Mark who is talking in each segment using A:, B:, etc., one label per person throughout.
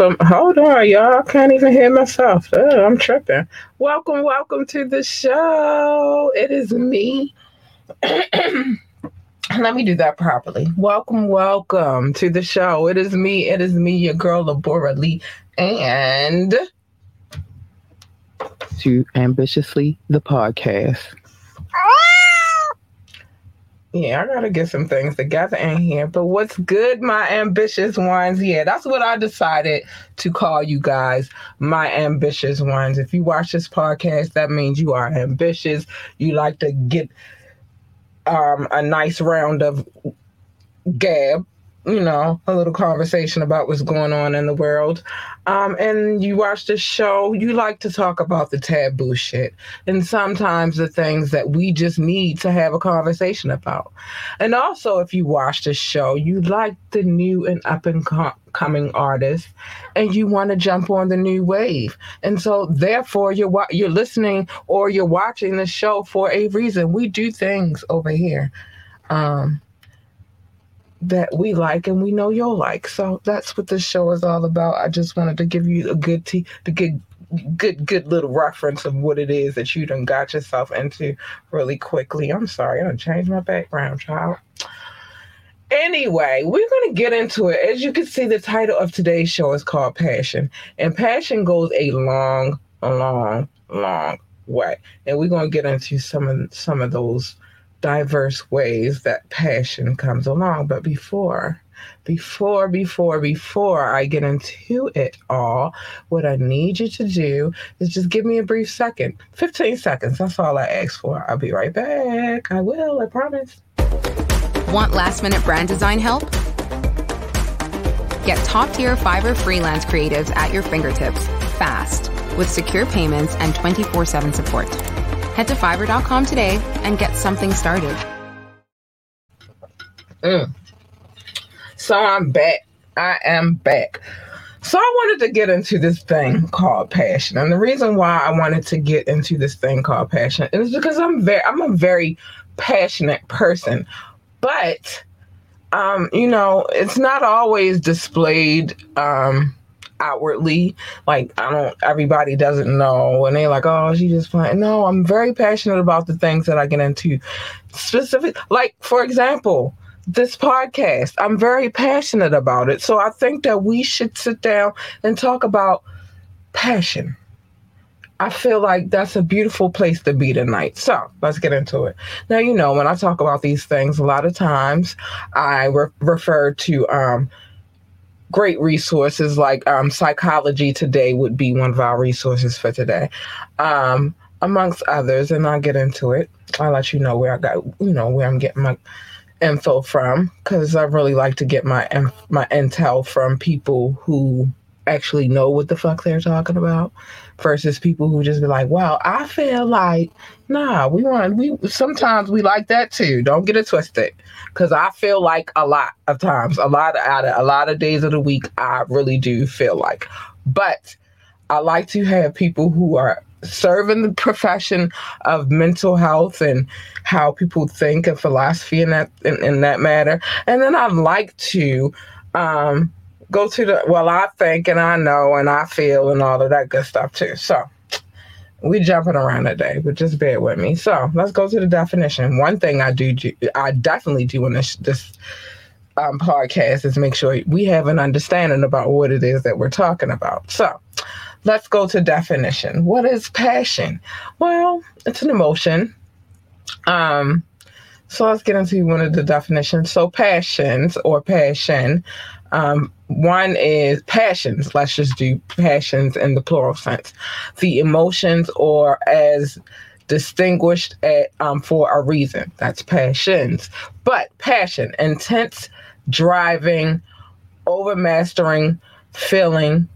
A: welcome. Hold on, y'all. I can't even hear myself. Oh, I'm tripping. Welcome, welcome to the show. It is me. Let me do that properly. Welcome, welcome to the show. It is me. It is me, your girl, Labora Lee, and
B: to ambitiously the podcast.
A: Yeah, I gotta get some things together in here. But what's good, my ambitious ones? Yeah, that's what I decided to call you guys, my ambitious ones. If you watch this podcast, that means you are ambitious. You like to get um, a nice round of gab you know, a little conversation about what's going on in the world. Um, and you watch the show, you like to talk about the taboo shit and sometimes the things that we just need to have a conversation about. And also, if you watch the show, you like the new and up and coming artists and you want to jump on the new wave. And so, therefore, you're, you're listening or you're watching the show for a reason. We do things over here. Um, that we like and we know you'll like. So that's what this show is all about. I just wanted to give you a good tea, the good good good little reference of what it is that you done got yourself into really quickly. I'm sorry, I done changed my background, child. Anyway, we're going to get into it. As you can see, the title of today's show is called Passion. And passion goes a long, long, long way. And we're going to get into some of some of those diverse ways that passion comes along. But before, before, before, before I get into it all, what I need you to do is just give me a brief second 15 seconds. That's all I ask for. I'll be right back. I will, I promise.
C: Want last minute brand design help? Get top tier Fiverr freelance creatives at your fingertips fast with secure payments and 24 7 support. Head to fiverr.com today and get something started.
A: Mm. So I'm back. I am back. So I wanted to get into this thing called passion. And the reason why I wanted to get into this thing called passion is because I'm very I'm a very passionate person. But um, you know, it's not always displayed um outwardly. Like I don't everybody doesn't know and they're like, oh, she just playing. No, I'm very passionate about the things that I get into. Specific like for example, this podcast. I'm very passionate about it. So I think that we should sit down and talk about passion. I feel like that's a beautiful place to be tonight. So let's get into it. Now, you know, when I talk about these things, a lot of times I re- refer to um, great resources like um, Psychology Today would be one of our resources for today, um, amongst others. And I'll get into it. I'll let you know where I got, you know, where I'm getting my info from because I really like to get my my intel from people who actually know what the fuck they're talking about versus people who just be like, "Wow, I feel like nah, we want we sometimes we like that too. Don't get it twisted." Cuz I feel like a lot of times, a lot of, out of a lot of days of the week I really do feel like. But I like to have people who are serving the profession of mental health and how people think and philosophy in that in, in that matter. And then I'd like to um go to the well i think and i know and i feel and all of that good stuff too. So we jumping around today but just bear with me. So let's go to the definition. One thing i do i definitely do in this this um, podcast is make sure we have an understanding about what it is that we're talking about. So let's go to definition. What is passion? Well it's an emotion. Um so let's get into one of the definitions. So passions or passion um, one is passions. Let's just do passions in the plural sense. The emotions, or as distinguished at, um, for a reason. That's passions. But passion, intense, driving, overmastering feeling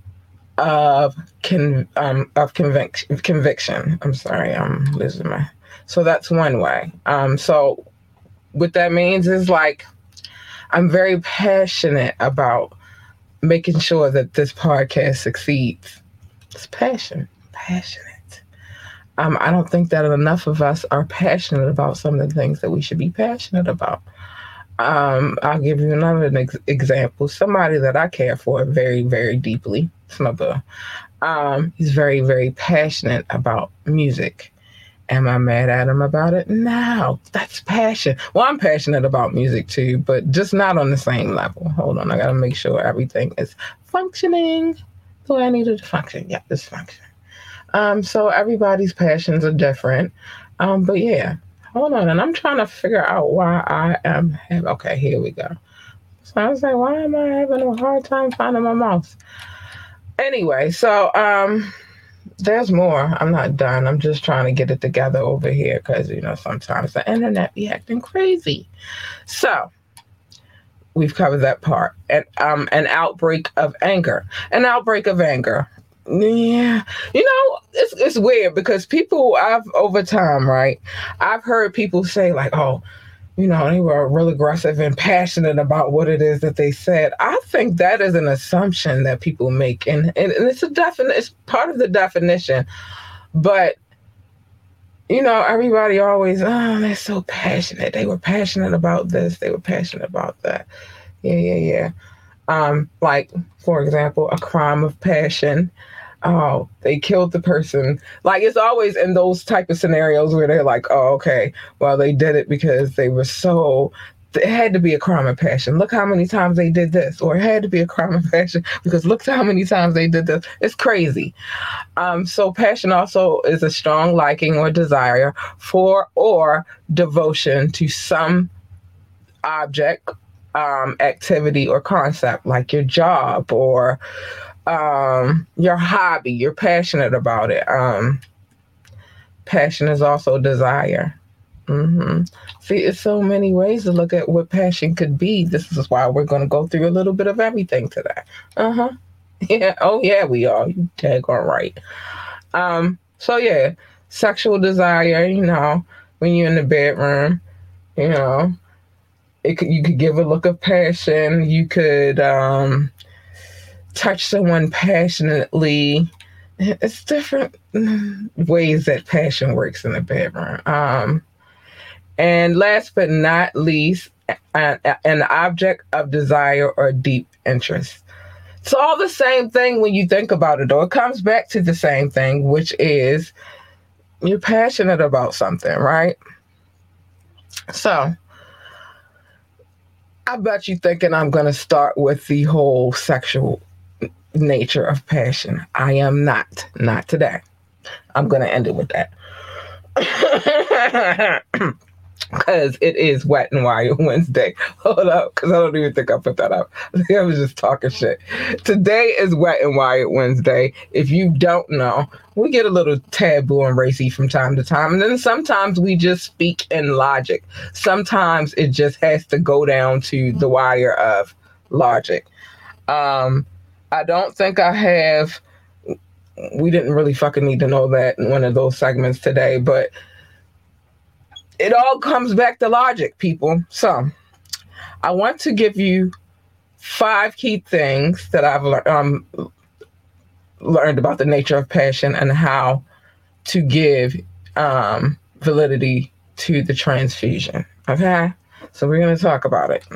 A: of con um, of conviction. Conviction. I'm sorry, I'm losing my. So that's one way. Um, so what that means is like I'm very passionate about making sure that this podcast succeeds. It's passion, passionate. Um, I don't think that enough of us are passionate about some of the things that we should be passionate about. um, I'll give you another ex- example. Somebody that I care for very, very deeply. It's my boo. Um, he's very, very passionate about music. Am I mad at him about it? No, that's passion. Well, I'm passionate about music too, but just not on the same level. Hold on, I gotta make sure everything is functioning the way I need it to function. Yeah, it's functioning. Um, so everybody's passions are different. Um, but yeah, hold on, and I'm trying to figure out why I am. Okay, here we go. So I was like, why am I having a hard time finding my mouse? Anyway, so um there's more. I'm not done. I'm just trying to get it together over here because, you know, sometimes the internet be acting crazy. So we've covered that part. And um, an outbreak of anger. An outbreak of anger. Yeah. You know, it's, it's weird because people I've over time, right? I've heard people say, like, oh, you know, they were real aggressive and passionate about what it is that they said. I think that is an assumption that people make, and and, and it's a definite, it's part of the definition. But you know, everybody always, oh, they're so passionate. They were passionate about this. They were passionate about that. Yeah, yeah, yeah. Um, like for example, a crime of passion oh they killed the person. Like it's always in those type of scenarios where they're like oh okay well they did it because they were so it had to be a crime of passion. Look how many times they did this or it had to be a crime of passion because look how many times they did this. It's crazy. Um, so passion also is a strong liking or desire for or devotion to some object um, activity or concept like your job or um, your hobby. You're passionate about it. Um, passion is also desire. Mm-hmm. See, it's so many ways to look at what passion could be. This is why we're going to go through a little bit of everything today. Uh huh. Yeah. Oh, yeah, we are. You on right. Um. So yeah, sexual desire. You know, when you're in the bedroom, you know, it could you could give a look of passion. You could um touch someone passionately. It's different ways that passion works in the bedroom. Um, and last but not least, an, an object of desire or deep interest. It's all the same thing when you think about it, though. It comes back to the same thing, which is you're passionate about something, right? So, I bet you thinking I'm going to start with the whole sexual nature of passion. I am not. Not today. I'm going to end it with that. Because it is Wet and Wired Wednesday. Hold up, because I don't even think I put that up. I think I was just talking shit. Today is Wet and Wired Wednesday. If you don't know, we get a little taboo and racy from time to time. And then sometimes we just speak in logic. Sometimes it just has to go down to the wire of logic. Um, I don't think I have. We didn't really fucking need to know that in one of those segments today, but it all comes back to logic, people. So I want to give you five key things that I've um, learned about the nature of passion and how to give um, validity to the transfusion. Okay. So we're going to talk about it.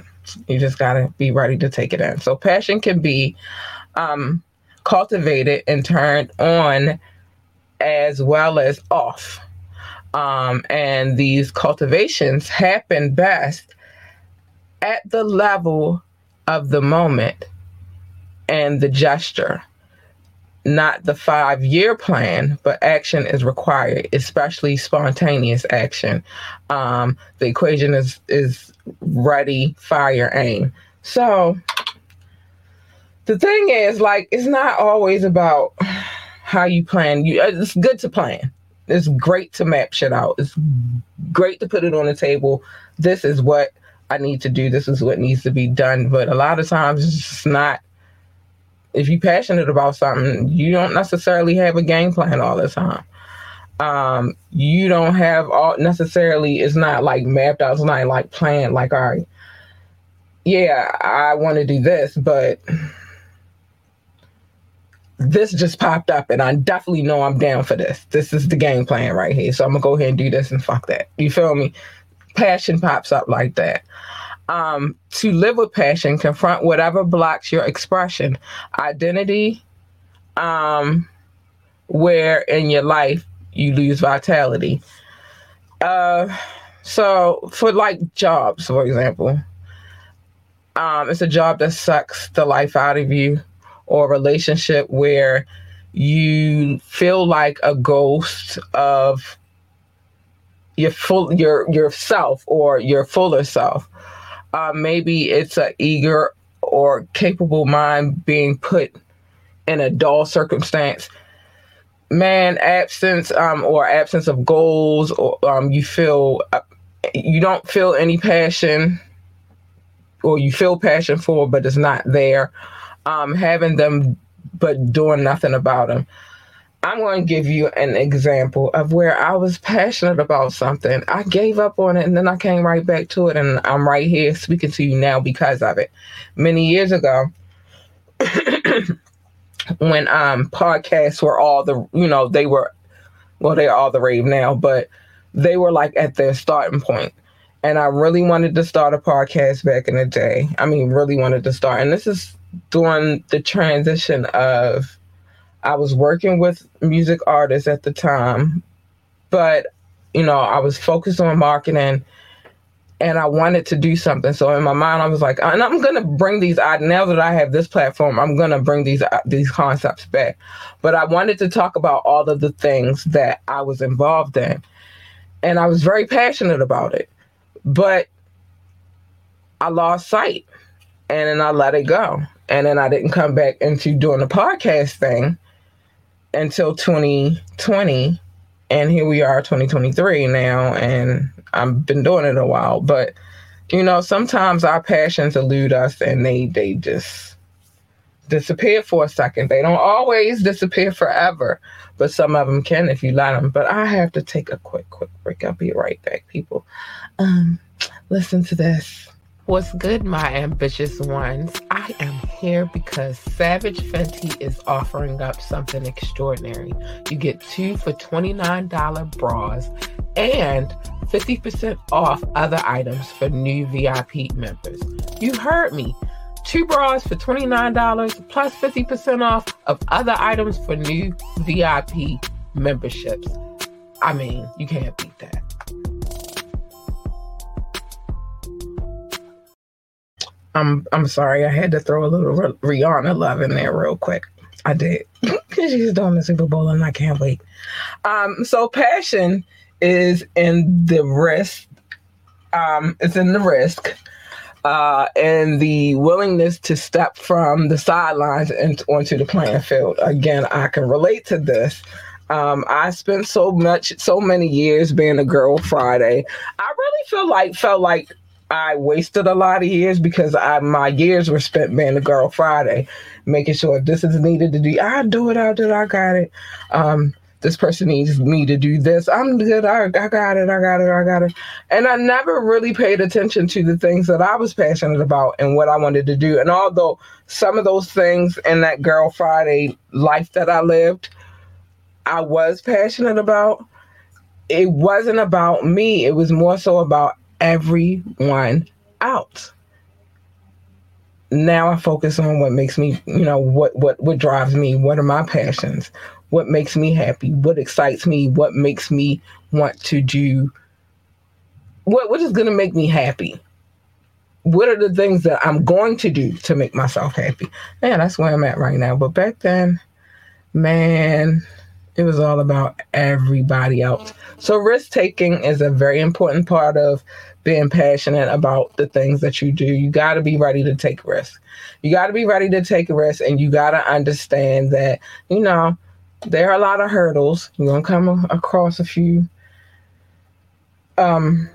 A: You just got to be ready to take it in. So passion can be um, cultivated and turned on as well as off. Um, and these cultivations happen best at the level of the moment and the gesture, not the five year plan, but action is required, especially spontaneous action. Um, the equation is, is ready, fire, aim. So, the thing is, like, it's not always about how you plan. You, uh, it's good to plan. It's great to map shit out. It's great to put it on the table. This is what I need to do. This is what needs to be done. But a lot of times, it's just not. If you're passionate about something, you don't necessarily have a game plan all the time. Um, you don't have all necessarily. It's not like mapped out. It's not like planned. Like, all right, yeah, I want to do this, but this just popped up and I definitely know I'm down for this. This is the game plan right here. So I'm gonna go ahead and do this and fuck that. You feel me? Passion pops up like that. Um, to live with passion, confront whatever blocks your expression, identity, um, where in your life you lose vitality. Uh, so for like jobs, for example, um, it's a job that sucks the life out of you, or a relationship where you feel like a ghost of your full your yourself or your fuller self. Uh, maybe it's an eager or capable mind being put in a dull circumstance. Man, absence um, or absence of goals, or um, you feel uh, you don't feel any passion, or you feel passion for, but it's not there. Um, having them, but doing nothing about them. I'm going to give you an example of where I was passionate about something. I gave up on it and then I came right back to it, and I'm right here speaking to you now because of it. Many years ago, when um podcasts were all the you know they were well they're all the rave now, but they were like at their starting point. And I really wanted to start a podcast back in the day. I mean, really wanted to start. And this is during the transition of I was working with music artists at the time, but you know, I was focused on marketing and I wanted to do something. So in my mind, I was like, and I'm gonna bring these. out now that I have this platform, I'm gonna bring these uh, these concepts back. But I wanted to talk about all of the things that I was involved in, and I was very passionate about it. But I lost sight, and then I let it go, and then I didn't come back into doing the podcast thing until 2020 and here we are 2023 now and i've been doing it a while. But you know sometimes our passions elude us and they they just disappear for a second. They don't always disappear forever but some of them can if you let them but i have to take a quick quick break. I'll be right back people. Um listen to this What's good, my ambitious ones? I am here because Savage Fenty is offering up something extraordinary. You get two for $29 bras and 50% off other items for new VIP members. You heard me. Two bras for $29 plus 50% off of other items for new VIP memberships. I mean, you can't beat that. I'm I'm sorry. I had to throw a little Rihanna love in there real quick. I did she's doing the Super Bowl and I can't wait. Um, so passion is in the risk. Um, it's in the risk. Uh, and the willingness to step from the sidelines and onto the playing field. Again, I can relate to this. Um, I spent so much, so many years being a girl Friday. I really feel like felt like I wasted a lot of years because I my years were spent being a girl Friday, making sure this is needed to do. I do it. I do it. I got it. Um, this person needs me to do this. I'm good. I, I got it. I got it. I got it. And I never really paid attention to the things that I was passionate about and what I wanted to do. And although some of those things in that Girl Friday life that I lived, I was passionate about, it wasn't about me. It was more so about everyone out. Now I focus on what makes me, you know, what what what drives me, what are my passions, what makes me happy, what excites me, what makes me want to do what what is going to make me happy. What are the things that I'm going to do to make myself happy? Man, that's where I'm at right now. But back then, man, it was all about everybody else. So risk taking is a very important part of being passionate about the things that you do. You got to be ready to take risks. You got to be ready to take risks, and you got to understand that you know there are a lot of hurdles. You're gonna come across a few um,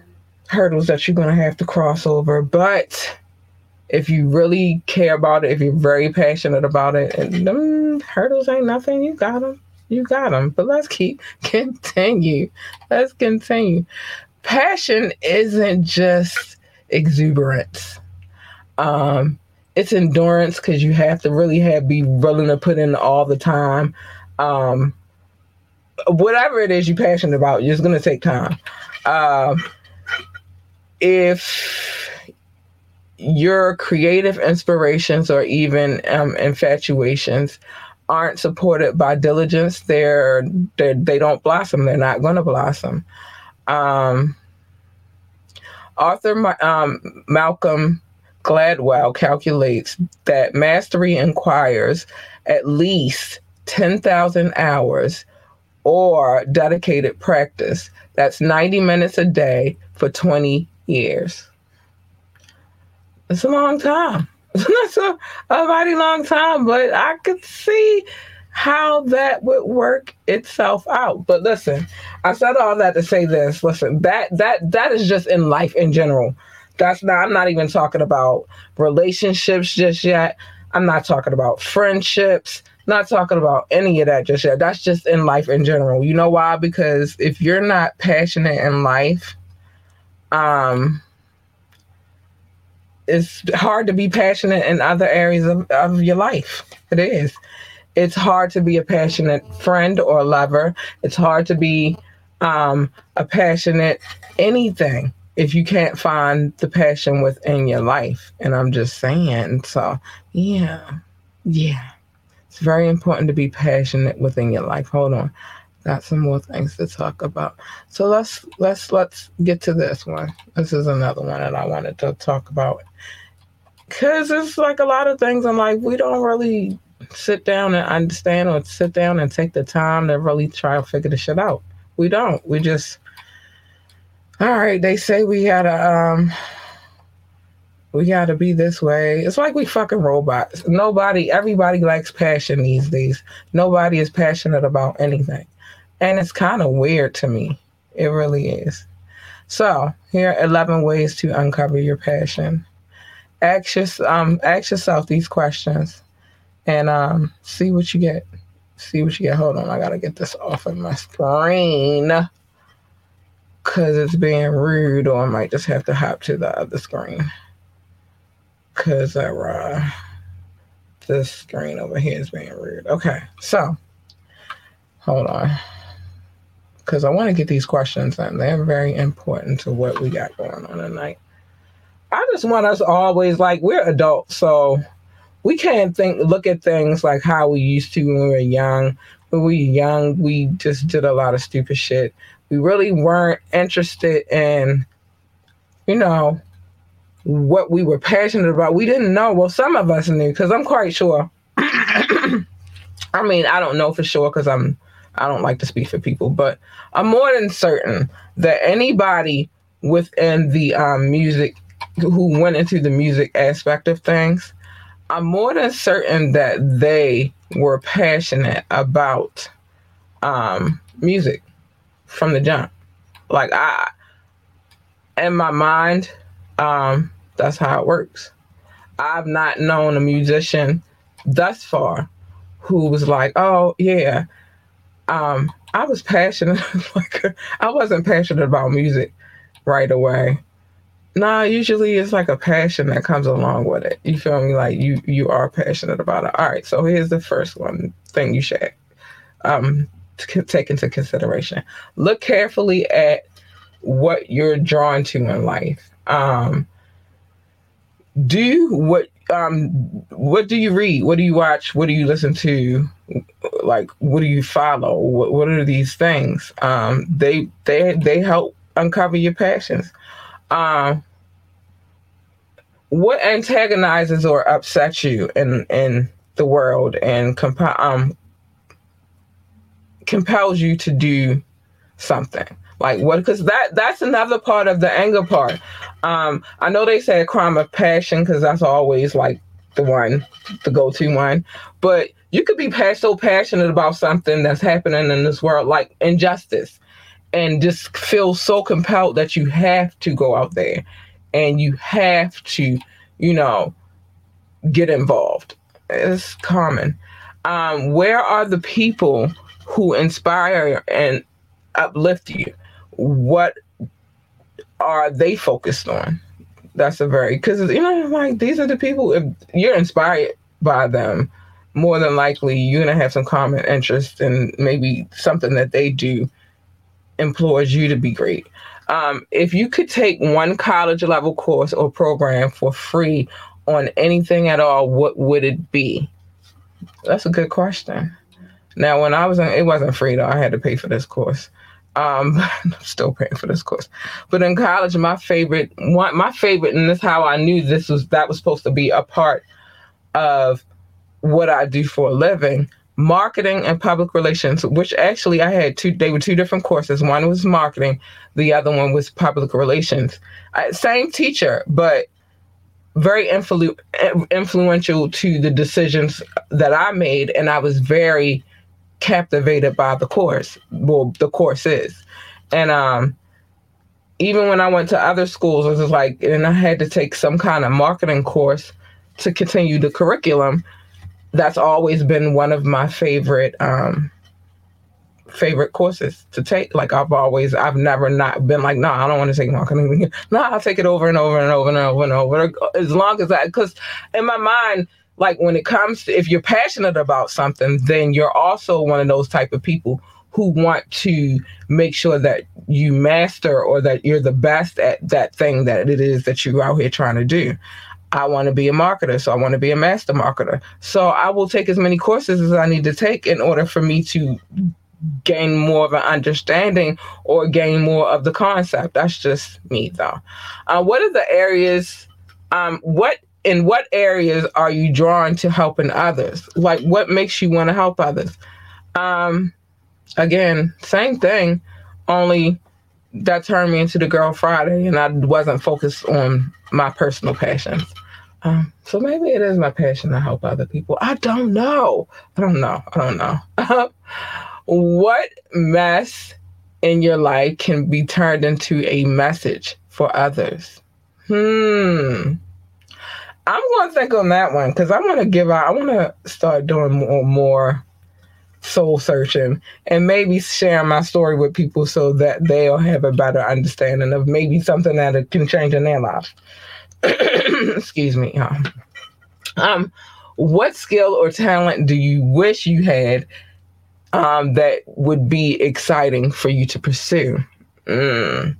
A: hurdles that you're gonna have to cross over, but if you really care about it, if you're very passionate about it, and them hurdles ain't nothing, you got them you got them. But let's keep continue. Let's continue. Passion isn't just exuberance. Um, it's endurance because you have to really have be willing to put in all the time. Um, whatever it is you're passionate about, it's gonna take time. Um, if your creative inspirations or even um, infatuations aren't supported by diligence, they're, they're they don't blossom. They're not going to blossom. Um, Author um, Malcolm Gladwell calculates that mastery requires at least 10,000 hours or dedicated practice. That's 90 minutes a day for 20 years. It's a long time. That's a, a mighty long time, but I could see how that would work itself out. But listen, I said all that to say this. Listen, that that that is just in life in general. That's not I'm not even talking about relationships just yet. I'm not talking about friendships, not talking about any of that just yet. That's just in life in general. You know why? Because if you're not passionate in life, um it's hard to be passionate in other areas of, of your life. It is. It's hard to be a passionate friend or lover. It's hard to be um, a passionate anything if you can't find the passion within your life. And I'm just saying, so yeah, yeah. It's very important to be passionate within your life. Hold on. Got some more things to talk about. So let's let's let's get to this one. This is another one that I wanted to talk about. Cause it's like a lot of things in life we don't really sit down and understand or sit down and take the time to really try to figure the shit out. We don't. We just all right, they say we gotta um we gotta be this way. It's like we fucking robots. Nobody everybody likes passion these days. Nobody is passionate about anything. And it's kind of weird to me. It really is. So here are 11 ways to uncover your passion. Ask, your, um, ask yourself these questions and um, see what you get. See what you get. Hold on, I gotta get this off of my screen because it's being rude, or I might just have to hop to the other screen because uh, this screen over here is being rude. Okay, so hold on because I want to get these questions in. They're very important to what we got going on tonight. I just want us always like we're adults, so we can't think look at things like how we used to when we were young. When we were young, we just did a lot of stupid shit. We really weren't interested in, you know, what we were passionate about. We didn't know. Well, some of us knew because I'm quite sure. I mean, I don't know for sure because I'm I don't like to speak for people, but I'm more than certain that anybody within the um, music who went into the music aspect of things I'm more than certain that they were passionate about um, music from the jump. Like I, in my mind, um, that's how it works. I've not known a musician thus far who was like, "Oh yeah, um, I was passionate. like I wasn't passionate about music right away. Nah, usually it's like a passion that comes along with it. You feel me? Like you you are passionate about it. All right, so here's the first one thing you should um take into consideration. Look carefully at what you're drawn to in life. Um do what um what do you read? What do you watch? What do you listen to? Like what do you follow? What what are these things? Um they they they help uncover your passions um, what antagonizes or upsets you in in the world and comp- um, compels you to do something like what because that that's another part of the anger part um i know they say a crime of passion because that's always like the one the go-to one but you could be so passionate about something that's happening in this world like injustice and just feel so compelled that you have to go out there and you have to, you know, get involved. It's common. Um, where are the people who inspire and uplift you? What are they focused on? That's a very because you know, like these are the people. If you're inspired by them, more than likely you're gonna have some common interest in maybe something that they do implores you to be great. Um, if you could take one college level course or program for free on anything at all, what would it be? That's a good question. Now, when I was in, it wasn't free though. I had to pay for this course. Um, I'm still paying for this course. But in college, my favorite one, my favorite, and this is how I knew this was that was supposed to be a part of what I do for a living. Marketing and public relations, which actually I had two, they were two different courses. One was marketing, the other one was public relations. I, same teacher, but very influ- influential to the decisions that I made. And I was very captivated by the course. Well, the course is. And um, even when I went to other schools, it was like, and I had to take some kind of marketing course to continue the curriculum. That's always been one of my favorite um, favorite courses to take. Like I've always, I've never not been like, no, nah, I don't want to take marketing. no, I'll take it over and over and over and over and over. As long as I, because in my mind, like when it comes to if you're passionate about something, then you're also one of those type of people who want to make sure that you master or that you're the best at that thing that it is that you're out here trying to do. I want to be a marketer, so I want to be a master marketer. So I will take as many courses as I need to take in order for me to gain more of an understanding or gain more of the concept. That's just me, though. Uh, what are the areas? Um, what in what areas are you drawn to helping others? Like what makes you want to help others? Um, again, same thing, only that turned me into the Girl Friday, and I wasn't focused on my personal passions. Um, so maybe it is my passion to help other people. I don't know. I don't know. I don't know. what mess in your life can be turned into a message for others? Hmm. I'm going to think on that one because I want to give out. I want to start doing more, more soul searching and maybe sharing my story with people so that they'll have a better understanding of maybe something that can change in their lives. Excuse me. Um, um, what skill or talent do you wish you had um, that would be exciting for you to pursue? Mm.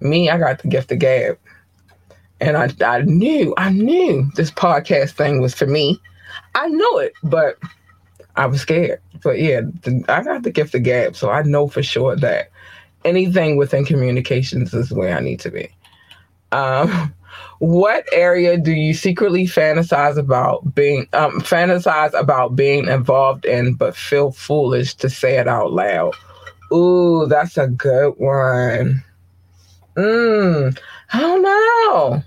A: Me, I got the gift of gab. And I, I knew, I knew this podcast thing was for me. I knew it, but I was scared. But yeah, the, I got the gift of gab, so I know for sure that anything within communications is where I need to be. Um, what area do you secretly fantasize about being um, fantasize about being involved in, but feel foolish to say it out loud? Ooh, that's a good one. Mm, I don't know.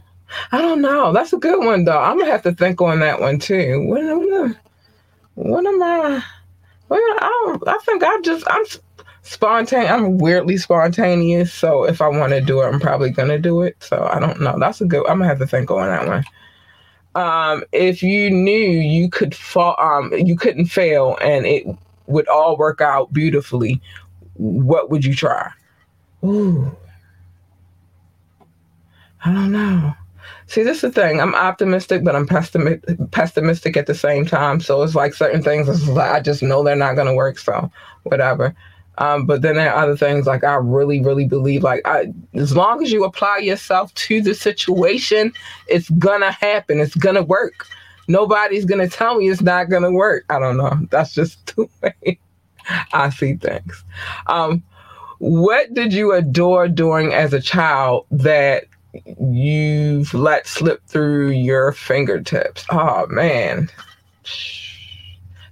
A: I don't know. That's a good one though. I'm gonna have to think on that one too. What, what, what am I? Well, I. I think I just I'm spontaneous. I'm weirdly spontaneous. So if I want to do it, I'm probably gonna do it. So I don't know. That's a good. I'm gonna have to think on that one. Um, if you knew you could fall, um, you couldn't fail, and it would all work out beautifully, what would you try? Ooh. I don't know. See, this is the thing. I'm optimistic, but I'm pessimistic, pessimistic at the same time. So it's like certain things. Like, I just know they're not going to work. So whatever. Um, but then there are other things like I really, really believe like I, as long as you apply yourself to the situation, it's gonna happen. It's gonna work. Nobody's gonna tell me it's not gonna work. I don't know. That's just the way I see things. Um, what did you adore doing as a child that you've let slip through your fingertips. Oh man,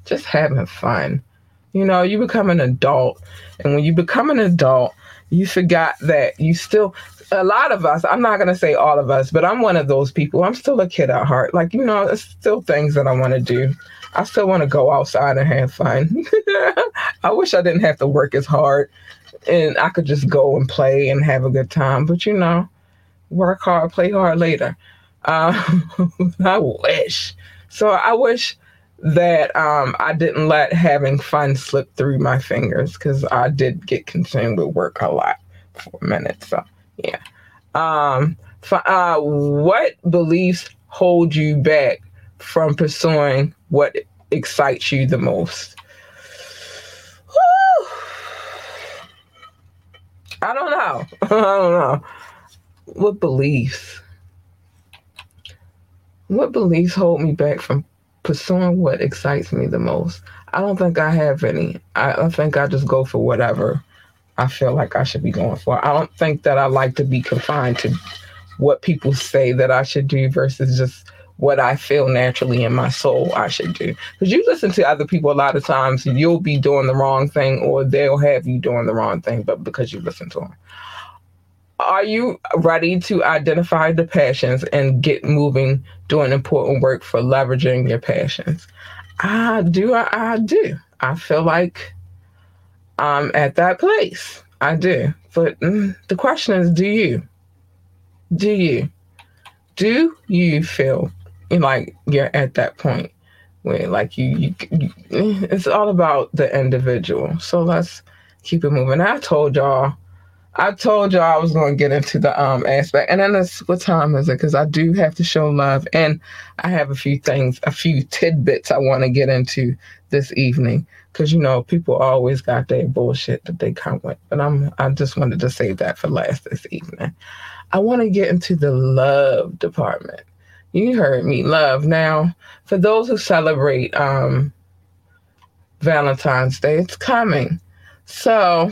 A: just having fun. You know, you become an adult, and when you become an adult, you forgot that you still. A lot of us, I'm not going to say all of us, but I'm one of those people. I'm still a kid at heart. Like, you know, there's still things that I want to do. I still want to go outside and have fun. I wish I didn't have to work as hard and I could just go and play and have a good time. But, you know, work hard, play hard later. Uh, I wish. So I wish that um, I didn't let having fun slip through my fingers because I did get consumed with work a lot for a minute. So yeah. Um, uh, what beliefs hold you back from pursuing what excites you the most? I don't know. I don't know. What beliefs? What beliefs hold me back from pursuing what excites me the most? I don't think I have any. I, I think I just go for whatever I feel like I should be going for. I don't think that I like to be confined to what people say that I should do versus just what I feel naturally in my soul I should do. Because you listen to other people a lot of times, you'll be doing the wrong thing or they'll have you doing the wrong thing, but because you listen to them. Are you ready to identify the passions and get moving, doing important work for leveraging your passions? I do. I, I do. I feel like I'm at that place. I do. But mm, the question is do you? Do you? Do you feel like you're at that point where like you, you, you it's all about the individual so let's keep it moving i told y'all i told y'all i was going to get into the um aspect and then this what time is it because i do have to show love and i have a few things a few tidbits i want to get into this evening because you know people always got their bullshit that they come with but i'm i just wanted to save that for last this evening i want to get into the love department you heard me, love. Now, for those who celebrate um, Valentine's Day, it's coming. So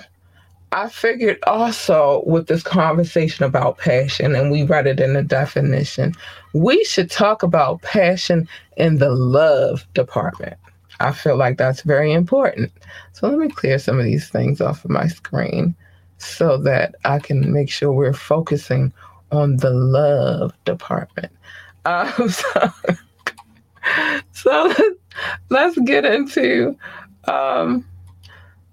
A: I figured also with this conversation about passion, and we read it in the definition, we should talk about passion in the love department. I feel like that's very important. So let me clear some of these things off of my screen so that I can make sure we're focusing on the love department. Um, so, so let's get into um,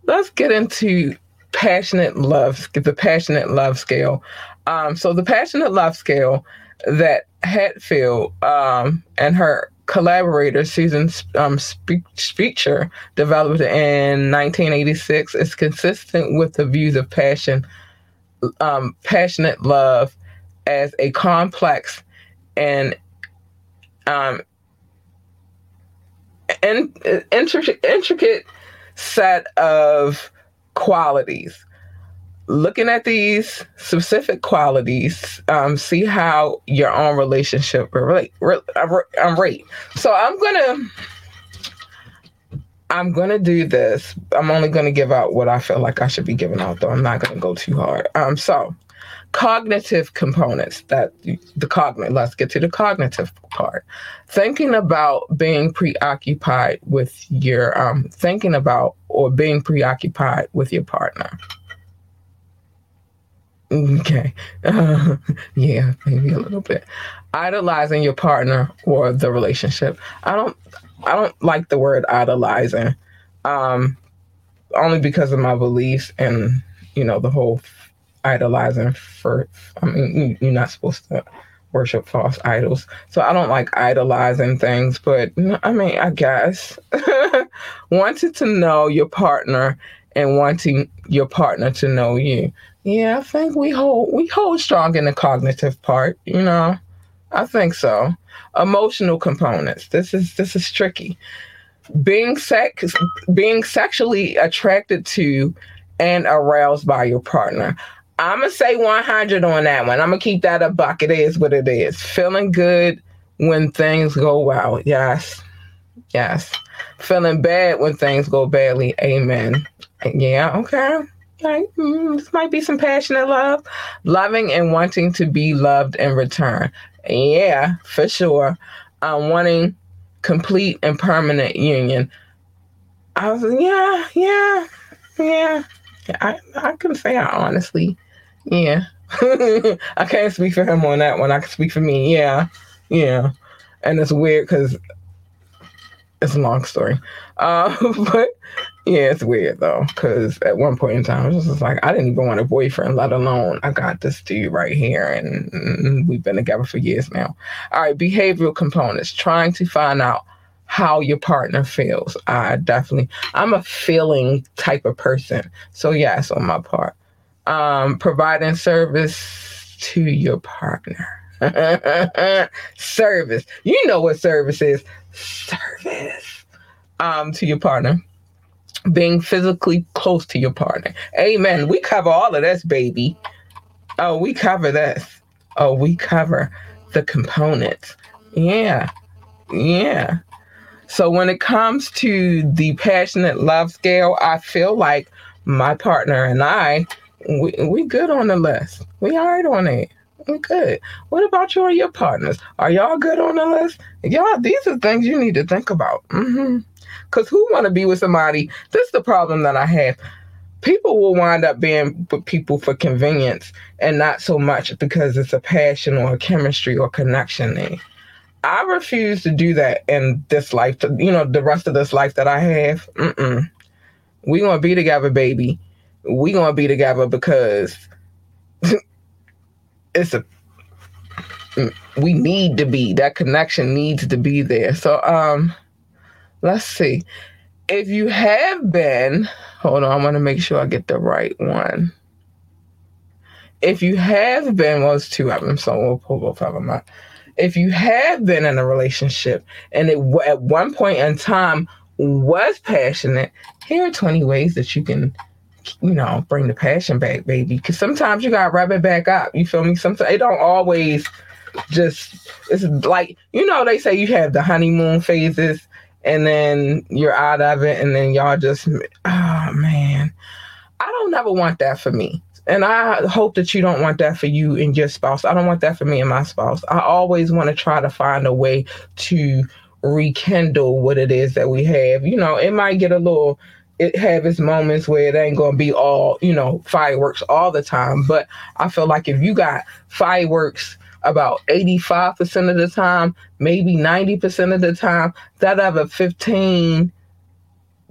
A: let's get into passionate love, the passionate love scale. Um, so the passionate love scale that Hatfield um, and her collaborator Susan um, Sprecher developed in 1986 is consistent with the views of passion, um, passionate love as a complex and um, in, intricate, intricate set of qualities. Looking at these specific qualities, um, see how your own relationship relate, um, rate. So I'm gonna, I'm gonna do this. I'm only gonna give out what I feel like I should be giving out, though. I'm not gonna go too hard. Um, so cognitive components that the cognitive let's get to the cognitive part thinking about being preoccupied with your um thinking about or being preoccupied with your partner. Okay. Uh, yeah maybe a little bit. Idolizing your partner or the relationship. I don't i don't like the word idolizing um only because of my beliefs and you know the whole idolizing for i mean you're not supposed to worship false idols. So i don't like idolizing things but i mean i guess. Wanting to know your partner and wanting your partner to know you. Yeah i think we hold we hold strong in the cognitive part you know? I think so. Emotional components. This is this is tricky. Being sex being sexually attracted to and aroused by your partner I'm gonna say 100 on that one. I'm gonna keep that a buck. It is what it is. Feeling good when things go well. Yes, yes. Feeling bad when things go badly. Amen. Yeah. Okay. Like, mm, this might be some passionate love. Loving and wanting to be loved in return. Yeah, for sure. Um, wanting complete and permanent union. I was yeah, yeah, yeah. I I can say I honestly yeah. I can't speak for him on that one. I can speak for me. Yeah. Yeah. And it's weird because it's a long story. Uh, but yeah, it's weird though. Because at one point in time, it was just like, I didn't even want a boyfriend, let alone I got this dude right here. And, and we've been together for years now. All right. Behavioral components trying to find out how your partner feels. I definitely, I'm a feeling type of person. So, yes, on my part um, providing service to your partner. service. You know what service is. Service um, to your partner. Being physically close to your partner. Amen. We cover all of this, baby. Oh, we cover this. Oh, we cover the components. Yeah. Yeah. So when it comes to the passionate love scale, I feel like my partner and I, we, we good on the list. We right on it. We good. What about you and your partners? Are y'all good on the list? Y'all, these are things you need to think about. Mm-hmm. Cause who want to be with somebody? This is the problem that I have. People will wind up being with people for convenience and not so much because it's a passion or a chemistry or connection there. I refuse to do that in this life, you know, the rest of this life that I have. Mm-mm. We gonna be together, baby. We gonna be together because it's a we need to be that connection needs to be there. So um let's see. If you have been, hold on, I want to make sure I get the right one. If you have been, well, it's two of them, so we'll pull both of them out. If you have been in a relationship and it at one point in time was passionate, here are 20 ways that you can you know, bring the passion back, baby. Because sometimes you gotta wrap it back up. You feel me? Sometimes it don't always just. It's like you know they say you have the honeymoon phases, and then you're out of it, and then y'all just. Oh man, I don't never want that for me. And I hope that you don't want that for you and your spouse. I don't want that for me and my spouse. I always want to try to find a way to rekindle what it is that we have. You know, it might get a little it have its moments where it ain't gonna be all you know fireworks all the time but i feel like if you got fireworks about 85% of the time maybe 90% of the time that other 15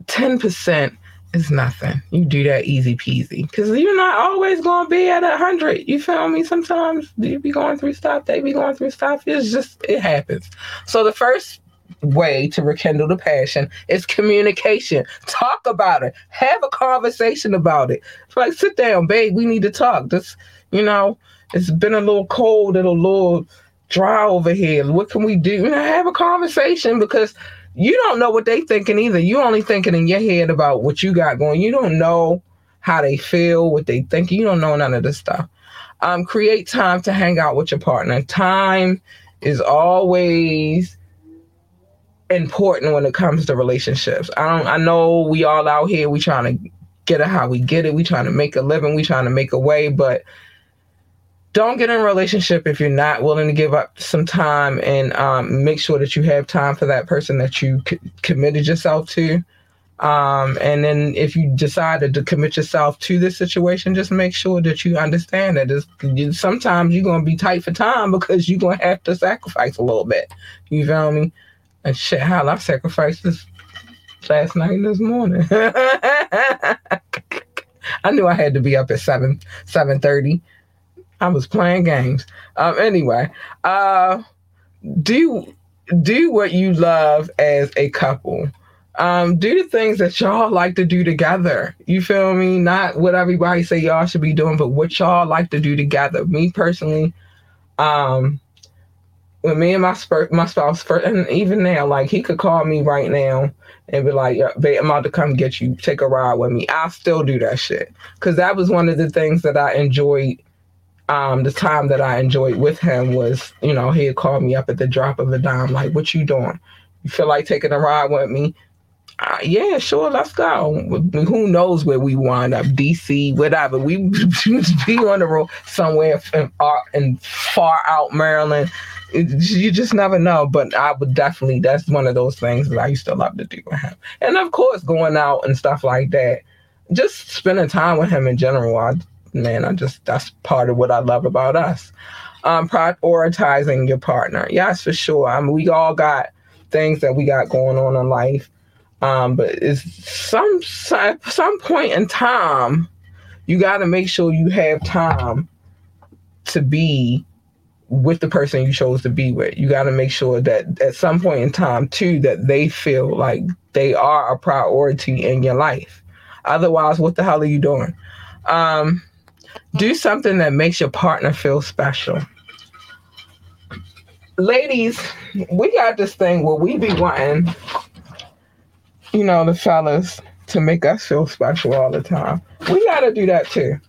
A: 10% is nothing. You do that easy peasy. Because you're not always gonna be at a 100 you feel me? Sometimes you be going through stuff they be going through stuff. It's just it happens. So the first way to rekindle the passion is communication. Talk about it. Have a conversation about it. It's like, sit down, babe. We need to talk. This, you know, it's been a little cold and a little dry over here. What can we do? You know, have a conversation because you don't know what they thinking either. You only thinking in your head about what you got going. You don't know how they feel, what they think. You don't know none of this stuff. Um, create time to hang out with your partner. Time is always important when it comes to relationships. I don't I know we all out here we trying to get it how we get it. We trying to make a living, we trying to make a way, but don't get in a relationship if you're not willing to give up some time and um, make sure that you have time for that person that you c- committed yourself to. Um, and then if you decided to commit yourself to this situation, just make sure that you understand that it's, sometimes you're going to be tight for time because you're going to have to sacrifice a little bit. You feel me? And shit, hell, I sacrificed this last night and this morning. I knew I had to be up at seven seven thirty. I was playing games. Um. Anyway, uh, do do what you love as a couple. Um, do the things that y'all like to do together. You feel me? Not what everybody say y'all should be doing, but what y'all like to do together. Me personally, um, when me and my sp- my spouse first, and even now, like he could call me right now and be like, "Babe, I'm about to come get you. Take a ride with me." I still do that shit because that was one of the things that I enjoyed. Um, the time that I enjoyed with him was, you know, he'd call me up at the drop of a dime, like, "What you doing? You feel like taking a ride with me?" Uh, yeah, sure, let's go. Who knows where we wind up? DC, whatever. We be on the road somewhere in, in far out Maryland you just never know. But I would definitely, that's one of those things that I used to love to do with him. And of course, going out and stuff like that, just spending time with him in general. I, man, I just, that's part of what I love about us. Um, prioritizing your partner. Yes, for sure. I mean, we all got things that we got going on in life. Um, but it's some, some point in time, you got to make sure you have time to be with the person you chose to be with. You got to make sure that at some point in time, too, that they feel like they are a priority in your life. Otherwise, what the hell are you doing? Um, do something that makes your partner feel special. Ladies, we got this thing where we be wanting, you know, the fellas to make us feel special all the time. We got to do that too.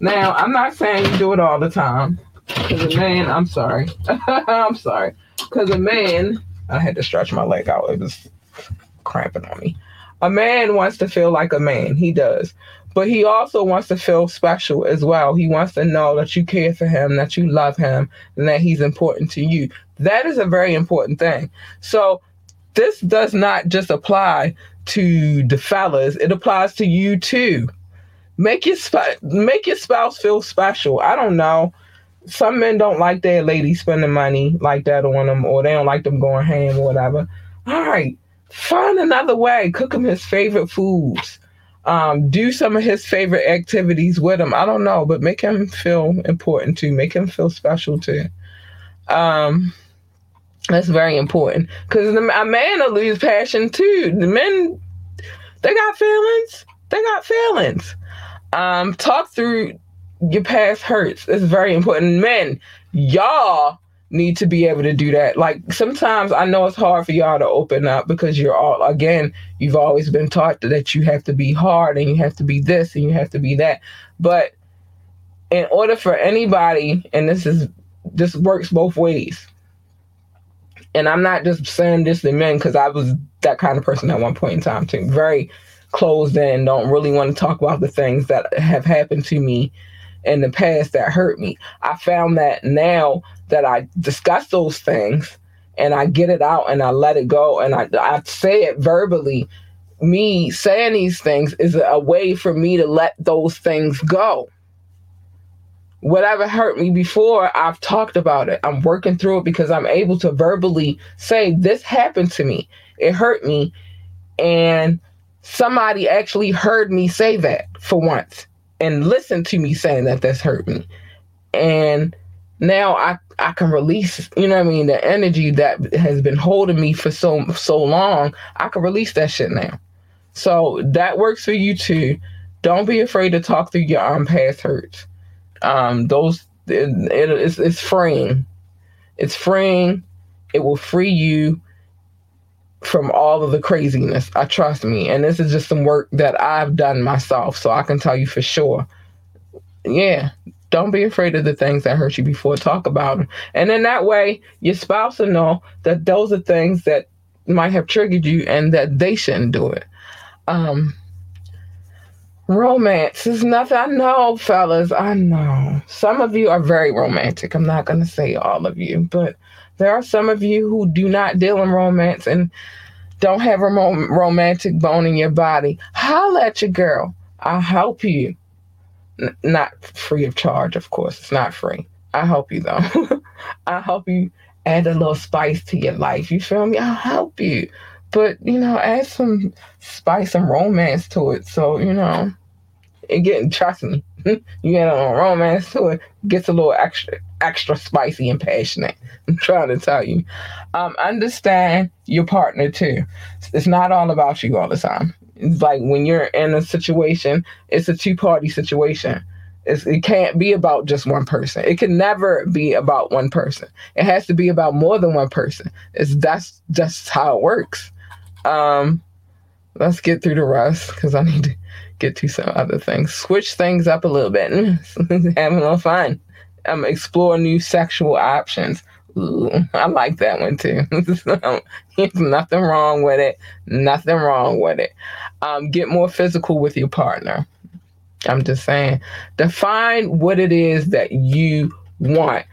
A: Now, I'm not saying you do it all the time. Because a man, I'm sorry. I'm sorry. Because a man, I had to stretch my leg out. It was cramping on me. A man wants to feel like a man. He does. But he also wants to feel special as well. He wants to know that you care for him, that you love him, and that he's important to you. That is a very important thing. So this does not just apply to the fellas, it applies to you too. Make your sp- make your spouse feel special. I don't know. Some men don't like their lady spending money like that on them, or they don't like them going ham or whatever. All right, find another way. Cook him his favorite foods. Um, do some of his favorite activities with him. I don't know, but make him feel important too. Make him feel special too. Um, that's very important because a man will lose passion too. The men, they got feelings. They got feelings. Um, talk through your past hurts. It's very important. Men, y'all need to be able to do that. Like sometimes I know it's hard for y'all to open up because you're all again, you've always been taught that you have to be hard and you have to be this and you have to be that. But in order for anybody, and this is this works both ways and I'm not just saying this to men because I was that kind of person at one point in time too. Very closed in, don't really want to talk about the things that have happened to me in the past that hurt me. I found that now that I discuss those things and I get it out and I let it go and I, I say it verbally, me saying these things is a way for me to let those things go whatever hurt me before, I've talked about it. I'm working through it because I'm able to verbally say, This happened to me. It hurt me. And somebody actually heard me say that for once and listen to me saying that this hurt me. And now I, I can release, you know what I mean, the energy that has been holding me for so so long. I can release that shit now. So that works for you too. Don't be afraid to talk through your own past hurts um, those it, it, it's, it's freeing. It's freeing. It will free you from all of the craziness. I trust me. And this is just some work that I've done myself. So I can tell you for sure. Yeah. Don't be afraid of the things that hurt you before. Talk about them. And in that way, your spouse will know that those are things that might have triggered you and that they shouldn't do it. Um, Romance is nothing. I know, fellas. I know. Some of you are very romantic. I'm not going to say all of you, but there are some of you who do not deal in romance and don't have a rom- romantic bone in your body. Holla at your girl. I'll help you. N- not free of charge, of course. It's not free. I'll help you, though. I'll help you add a little spice to your life. You feel me? I'll help you but you know, add some spice and romance to it. So you know, it getting trust me, you add a romance to it, gets a little extra extra spicy and passionate. I'm trying to tell you. Um, understand your partner too. It's not all about you all the time. It's like when you're in a situation, it's a two party situation. It's, it can't be about just one person. It can never be about one person. It has to be about more than one person. It's that's just how it works. Um, let's get through the rest because I need to get to some other things. Switch things up a little bit. Having a little fun. Um, explore new sexual options. Ooh, I like that one too. There's nothing wrong with it. Nothing wrong with it. Um, get more physical with your partner. I'm just saying. Define what it is that you want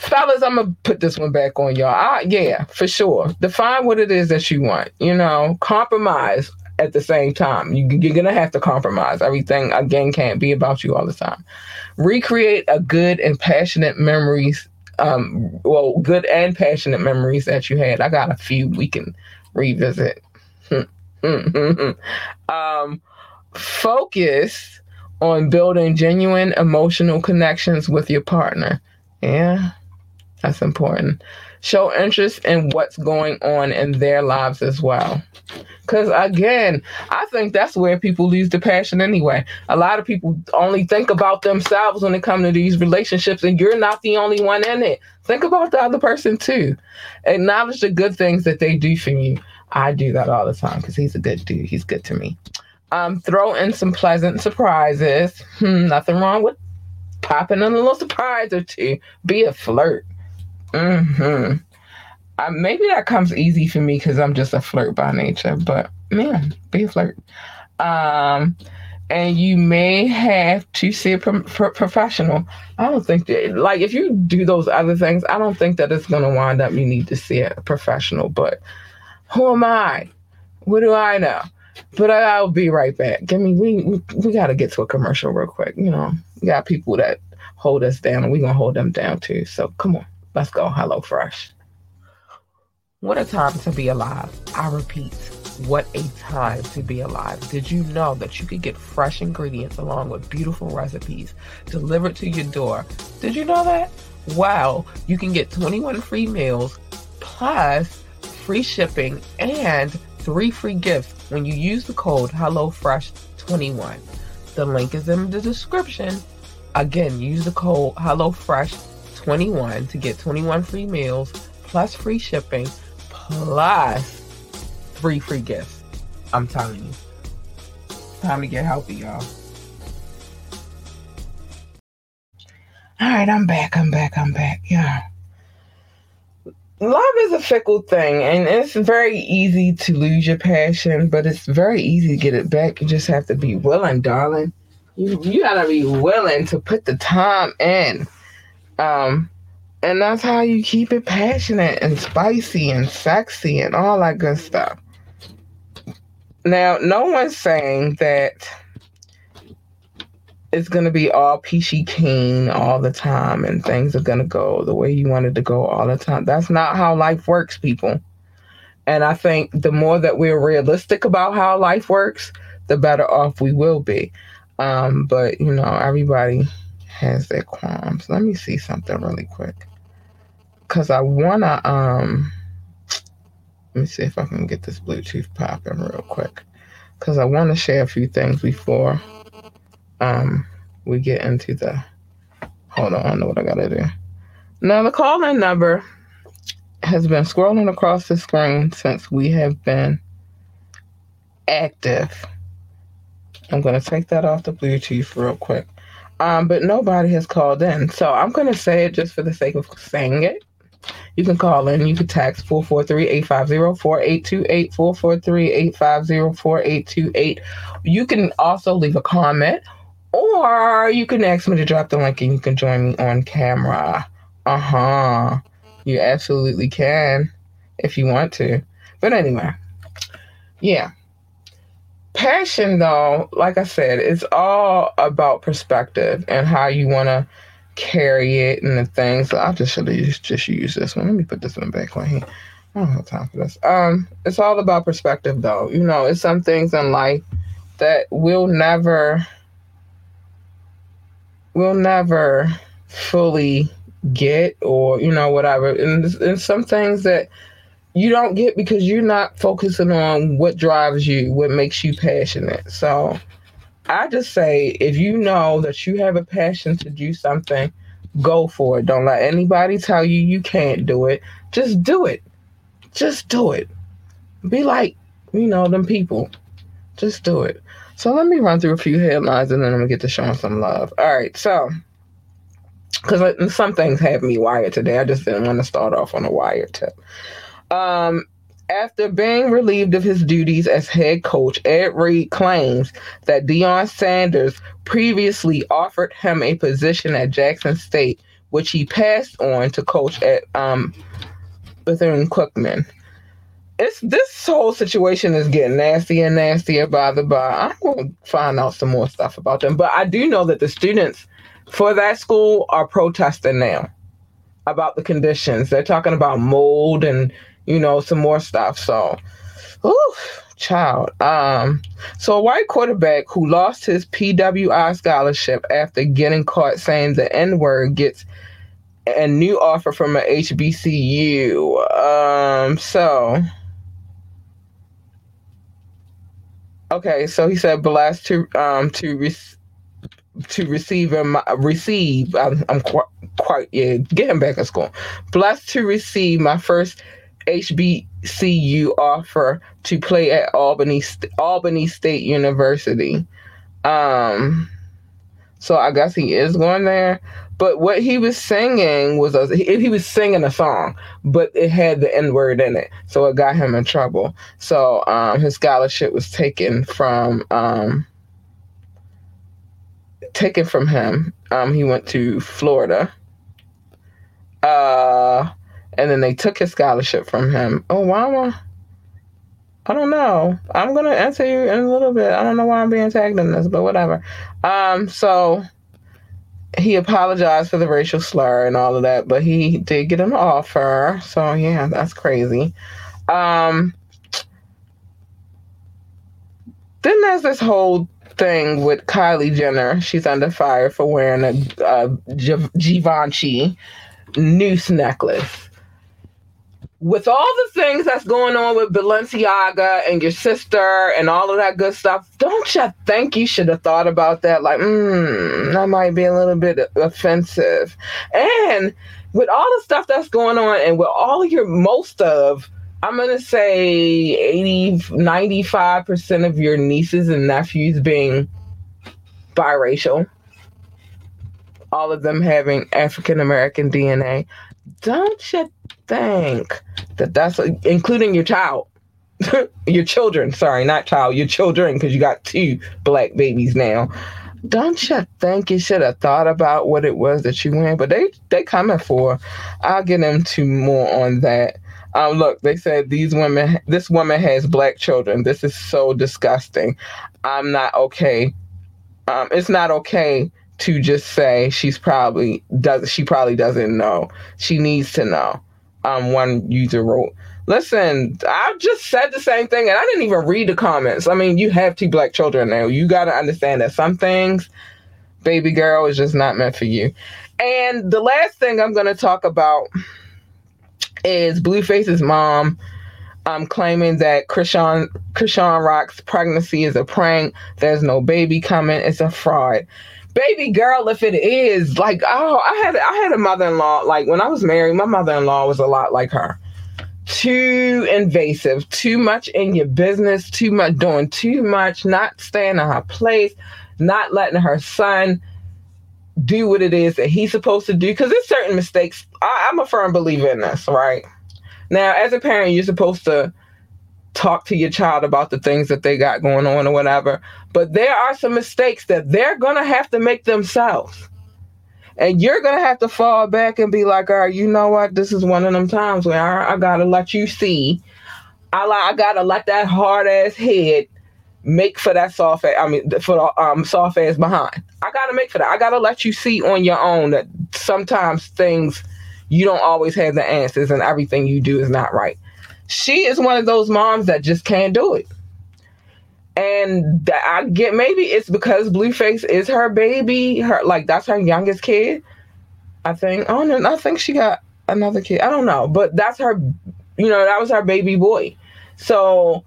A: fellas, I'm gonna put this one back on y'all. I, yeah, for sure. Define what it is that you want. You know, compromise at the same time. You, you're gonna have to compromise. Everything again can't be about you all the time. Recreate a good and passionate memories. Um, well, good and passionate memories that you had. I got a few we can revisit. um, focus on building genuine emotional connections with your partner. Yeah, that's important. Show interest in what's going on in their lives as well. Because again, I think that's where people lose the passion anyway. A lot of people only think about themselves when it comes to these relationships, and you're not the only one in it. Think about the other person too. Acknowledge the good things that they do for you. I do that all the time because he's a good dude. He's good to me. Um, throw in some pleasant surprises. Hmm, nothing wrong with popping in a little surprise or two. Be a flirt. Hmm. Uh, maybe that comes easy for me because I'm just a flirt by nature. But man, be a flirt. Um, and you may have to see a pro- pro- professional. I don't think that, like, if you do those other things, I don't think that it's going to wind up you need to see a professional. But who am I? What do I know? But I'll be right back. Give me, we, we, we got to get to a commercial real quick. You know, we got people that hold us down and we're going to hold them down too. So come on, let's go. Hello, Fresh. What a time to be alive. I repeat what a time to be alive. Did you know that you could get fresh ingredients along with beautiful recipes delivered to your door? Did you know that? Wow, you can get 21 free meals plus free shipping and three free gifts when you use the code HelloFresh21. The link is in the description. Again, use the code HelloFresh21 to get 21 free meals plus free shipping plus three free gifts. I'm telling you. Time to get healthy, y'all. All right, I'm back. I'm back. I'm back. Yeah. Love is a fickle thing, and it's very easy to lose your passion, but it's very easy to get it back. You just have to be willing, darling. You you gotta be willing to put the time in. Um, and that's how you keep it passionate and spicy and sexy and all that good stuff. Now, no one's saying that it's going to be all peachy keen all the time and things are going to go the way you wanted to go all the time. That's not how life works, people. And I think the more that we're realistic about how life works, the better off we will be. Um, but, you know, everybody has their qualms. Let me see something really quick. Because I want to, um, let me see if I can get this Bluetooth popping real quick. Because I want to share a few things before um, we get into the. Hold on, I know what I got to do. Now, the call in number has been scrolling across the screen since we have been active. I'm to take that off the Bluetooth real quick. Um, but nobody has called in. So I'm going to say it just for the sake of saying it. You can call in. You can text 443-850-4828, 443-850-4828. You can also leave a comment or you can ask me to drop the link and you can join me on camera. Uh-huh. You absolutely can if you want to. But anyway, yeah. Passion, though, like I said, it's all about perspective and how you want to carry it and the things. I just should just, just used this one. Let me put this one back on here. I don't have time for this. Um, it's all about perspective, though. You know, it's some things in life that we'll never, we'll never fully get, or you know, whatever. And, and some things that you don't get because you're not focusing on what drives you, what makes you passionate. So I just say if you know that you have a passion to do something, go for it. Don't let anybody tell you you can't do it. Just do it. Just do it. Be like, you know, them people. Just do it. So let me run through a few headlines and then I'm gonna get to showing some love. All right, so because some things have me wired today. I just didn't want to start off on a wired tip. Um, after being relieved of his duties as head coach, Ed Reed claims that Deion Sanders previously offered him a position at Jackson State, which he passed on to coach at um, Bethune Cookman. It's this whole situation is getting nastier and nastier by the by. I'm going to find out some more stuff about them, but I do know that the students for that school are protesting now about the conditions. They're talking about mold and you know, some more stuff. So, ooh, child. Um, so a white quarterback who lost his PWI scholarship after getting caught saying the N word gets a new offer from a HBCU. Um, so. Okay, so he said blessed to um to re- to receive him receive I'm, I'm quite, quite yeah get him back in school blessed to receive my first HBCU offer to play at Albany Albany State University. Um, so I guess he is going there. But what he was singing was a, he was singing a song, but it had the N word in it, so it got him in trouble. So um, his scholarship was taken from um, taken from him. Um, he went to Florida. Uh, and then they took his scholarship from him. Oh, why am I? I don't know. I'm gonna answer you in a little bit. I don't know why I'm being tagged in this, but whatever. Um, so he apologized for the racial slur and all of that, but he did get an offer. So yeah, that's crazy. Um, then there's this whole thing with Kylie Jenner. She's under fire for wearing a, a Givenchy noose necklace with all the things that's going on with Balenciaga and your sister and all of that good stuff, don't you think you should have thought about that? Like, hmm, that might be a little bit offensive. And with all the stuff that's going on and with all your most of, I'm going to say 80, 95% of your nieces and nephews being biracial, all of them having African American DNA. Don't you think that that's including your child, your children. Sorry, not child, your children, because you got two black babies now. Don't you think you should have thought about what it was that you went? But they they coming for. I'll get into more on that. Um, look, they said these women, this woman has black children. This is so disgusting. I'm not okay. Um, it's not okay to just say she's probably does she probably doesn't know. She needs to know um, one user wrote. Listen, I just said the same thing and I didn't even read the comments. I mean, you have two black children now. You got to understand that some things, baby girl, is just not meant for you. And the last thing I'm going to talk about is Blueface's mom um, claiming that Chrisean Chrisean Rock's pregnancy is a prank. There's no baby coming. It's a fraud baby girl, if it is like, oh, I had I had a mother in law. Like when I was married, my mother in law was a lot like her. Too invasive, too much in your business, too much doing too much, not staying in her place, not letting her son do what it is that he's supposed to do. Because there's certain mistakes. I, I'm a firm believer in this, right? Now, as a parent, you're supposed to talk to your child about the things that they got going on or whatever. But there are some mistakes that they're going to have to make themselves. And you're going to have to fall back and be like, all right, you know what? This is one of them times where I, I got to let you see. I, I got to let that hard ass head make for that soft ass, I mean, for the um, soft ass behind. I got to make for that. I got to let you see on your own that sometimes things, you don't always have the answers and everything you do is not right she is one of those moms that just can't do it. And I get maybe it's because Blueface is her baby, her like that's her youngest kid. I think. Oh no, I think she got another kid. I don't know, but that's her. You know, that was her baby boy. So,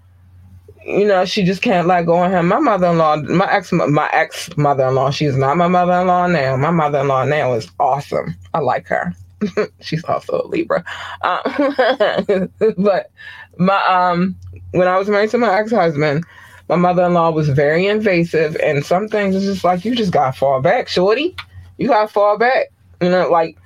A: you know, she just can't let go of him. My mother-in-law, my ex, my ex mother-in-law. She's not my mother-in-law now. My mother-in-law now is awesome. I like her. she's also a Libra. Um, but my um, when I was married to my ex-husband, my mother-in-law was very invasive, and some things is just like you just gotta fall back, shorty. You gotta fall back. You know, like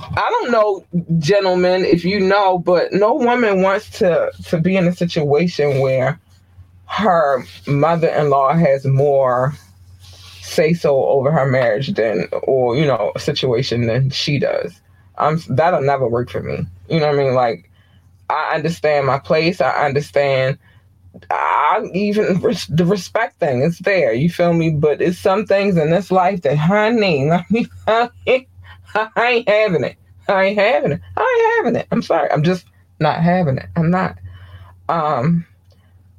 A: I don't know, gentlemen, if you know, but no woman wants to to be in a situation where her mother-in-law has more say so over her marriage than or you know situation than she does I'm that'll never work for me you know what i mean like i understand my place i understand I even the respect thing is there. You feel me? But it's some things in this life that, honey, I ain't having it. I ain't having it. I ain't having it. I'm sorry. I'm just not having it. I'm not. Um,